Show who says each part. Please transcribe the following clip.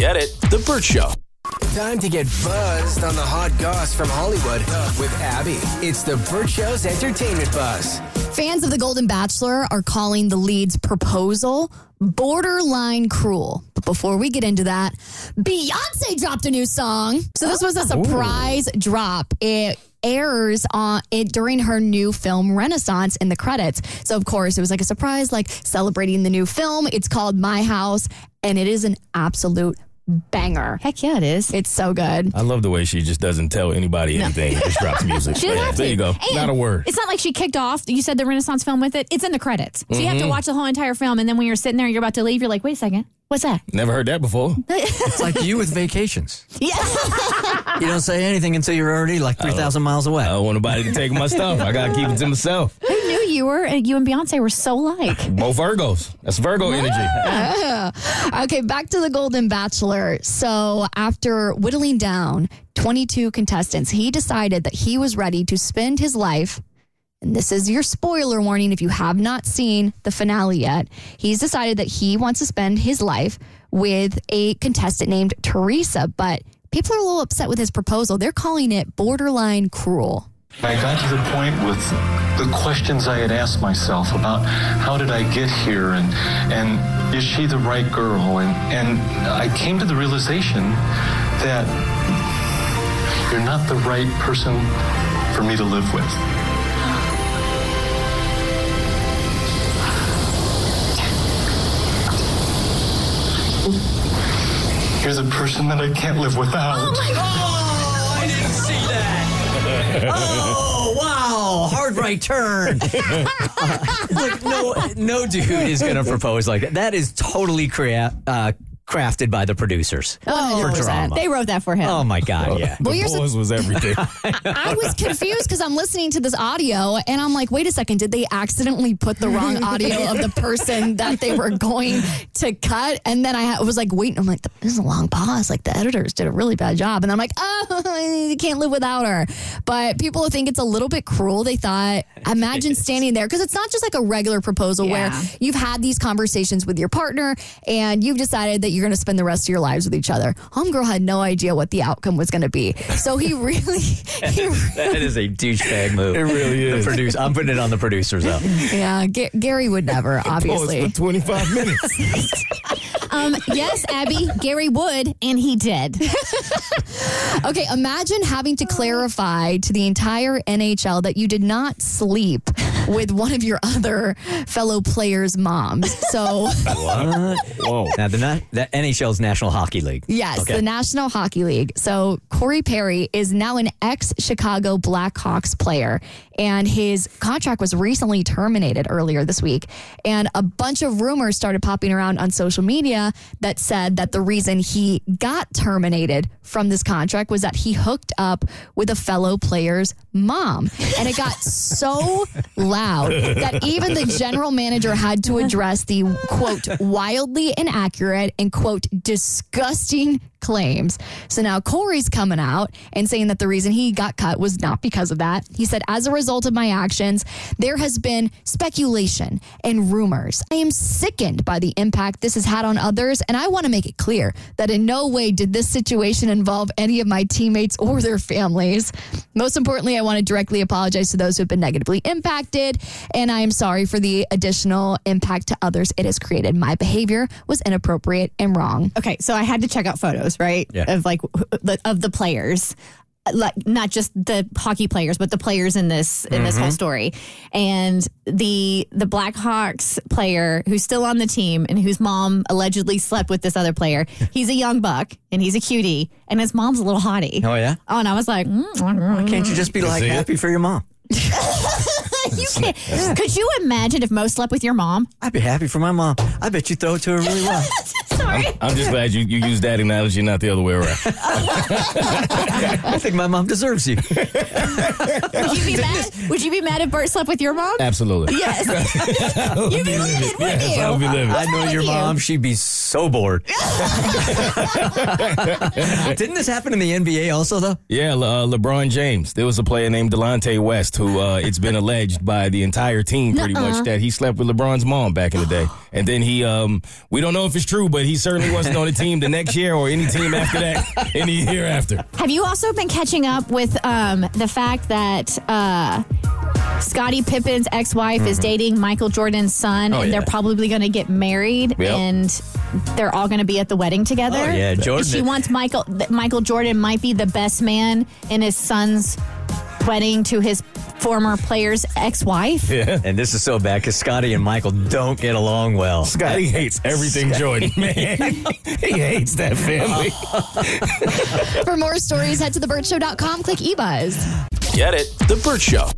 Speaker 1: Get it? The Bert Show.
Speaker 2: Time to get buzzed on the hot goss from Hollywood with Abby. It's the Bert Show's entertainment buzz.
Speaker 3: Fans of The Golden Bachelor are calling the lead's proposal borderline cruel. But before we get into that, Beyonce dropped a new song. So this was a oh. surprise drop. It airs on it during her new film Renaissance in the credits. So of course it was like a surprise like celebrating the new film. It's called My House and it is an absolute banger.
Speaker 4: Heck yeah, it is.
Speaker 3: It's so good.
Speaker 1: I love the way she just doesn't tell anybody anything. Just drops music.
Speaker 4: She
Speaker 1: Yeah, there you go.
Speaker 4: And
Speaker 1: Not a word.
Speaker 4: It's not like she kicked off. You said the Renaissance film with it. It's in the credits, so you have to
Speaker 1: Mm-hmm.
Speaker 4: watch the whole entire film. And then when you're sitting there, you're about to leave. You're like, wait a second, what's that?
Speaker 1: Never heard that before.
Speaker 5: It's like you with vacations.
Speaker 4: Yeah.
Speaker 5: You don't say anything until you're already like 3,000 miles away.
Speaker 1: I don't want nobody to take my stuff. I gotta keep it to myself.
Speaker 4: Who knew you were? You and Beyonce were so like.
Speaker 1: Both Virgos. That's Virgo energy.
Speaker 3: Okay, back to the Golden Bachelor. So, after whittling down 22 contestants, he decided that he was ready to spend his life. And this is your spoiler warning if you have not seen the finale yet. He's decided that he wants to spend his life with a contestant named Theresa, but people are a little upset with his proposal. They're calling it borderline cruel.
Speaker 6: I got to the point with the questions I had asked myself about how did I get here and and is she the right girl and and I came to the realization that you're not the right person for me to live with. You're the person that I can't live without. Oh my God!
Speaker 5: I didn't see that. oh, wow. Hard right turn. Look, no, no dude is going to propose like that. That is totally crea- uh, crafted by the producers
Speaker 3: Oh,
Speaker 5: for
Speaker 3: 100%.
Speaker 5: drama.
Speaker 4: They wrote that for him.
Speaker 5: oh, my God, yeah.
Speaker 3: Well,
Speaker 1: the
Speaker 3: here's the-
Speaker 1: pause was everything.
Speaker 3: I was confused because I'm listening to this audio and I'm like, wait a second, did they accidentally put the wrong audio of the person that they were going to cut? And then I ha- was like, wait, I'm like, this is a long pause. Like the editors did a really bad job. And I'm like, oh, you can't live without her. But people think it's a little bit cruel. They thought, imagine standing there because it's not just like a regular proposal
Speaker 4: Yeah.
Speaker 3: where you've had these conversations with your partner and you've decided that you're going to spend the rest of your lives with each other. Homegirl had no idea what the outcome was going to be. So he really, he
Speaker 5: that is a douchebag move.
Speaker 1: It really is.
Speaker 5: The produce, I'm putting it on the producers, though.
Speaker 3: Yeah, Ga- Gary would never, obviously.
Speaker 1: for 25 minutes.
Speaker 4: Um, yes, Abby, Gary would, and he did.
Speaker 3: Okay, imagine having to clarify to the entire NHL that you did not sleep with one of your other fellow players' moms. So,
Speaker 5: What?
Speaker 1: Whoa.
Speaker 5: Now, the, na- the NHL's National Hockey League.
Speaker 3: yes,
Speaker 5: Okay.
Speaker 3: the National Hockey League. So, Corey Perry is now an ex Chicago Blackhawks player, and his contract was recently terminated earlier this week. And a bunch of rumors started popping around on social media that said that the reason he got terminated from this contract was that he hooked up with a fellow player's mom. And it got so loud that even the general manager had to address the quote, wildly inaccurate and quote, disgusting claims. So now Corey's coming out and saying that the reason he got cut was not because of that. He said, as a result of my actions, there has been speculation and rumors. I am sickened by the impact this has had on others, and I want to make it clear that in no way did this situation involve any of my teammates or their families. Most importantly, I want to directly apologize to those who have been negatively impacted, and I am sorry for the additional impact to others it has created. My behavior was inappropriate and wrong.
Speaker 4: Okay, so I had to check out photos, right?
Speaker 5: Yeah.
Speaker 4: Of like the- of the players. Like not just the hockey players, but the players in this in this whole story, and the the Blackhawks player who's still on the team and whose mom allegedly slept with this other player. He's a young buck and he's a cutie, and his mom's a little hottie.
Speaker 5: Oh, yeah?
Speaker 4: Oh, and I was like, mm-hmm
Speaker 5: Can't you just be like happy for your mom?
Speaker 4: you can't. Could you imagine if Mo slept with your mom?
Speaker 5: I'd be happy for my mom. I bet you throw it to her really well.
Speaker 4: Sorry.
Speaker 1: I'm just glad you, you used that analogy, not the other way around.
Speaker 5: I think my mom deserves you.
Speaker 4: Would you be mad? Would you be mad if Bert slept with your mom?
Speaker 1: Absolutely.
Speaker 4: Yes. You'd be livid, wouldn't
Speaker 1: Yes,
Speaker 4: you?
Speaker 1: I'll be living.
Speaker 5: I know your mom. She'd be so bored. Didn't this happen in the NBA also, though?
Speaker 1: Yeah, Le- uh, LeBron James. There was a player named Delonte West who uh, it's been alleged alleged by the entire team pretty much that he slept with LeBron's mom back in the day. And then he, um, we don't know if it's true, but he certainly wasn't on the team the next year or any team after that, any year after.
Speaker 4: Have you also been catching up with um, the fact that uh, Scottie Pippen's ex-wife is dating Michael Jordan's son,
Speaker 5: Oh,
Speaker 4: and they're probably going to get married,
Speaker 1: Yep.
Speaker 4: and they're all going to be at the wedding together?
Speaker 5: Oh, yeah, Jordan-
Speaker 4: She wants Michael. Michael Jordan might be the best man in his son's wedding to his former player's ex-wife. Yeah.
Speaker 5: And this is so bad because Scottie and Michael don't get along well.
Speaker 1: Scottie hates everything Jordan, man. he hates that family.
Speaker 3: For more stories, head to thebertshow.com, click eBuzz.
Speaker 2: Get it? The Bert Show.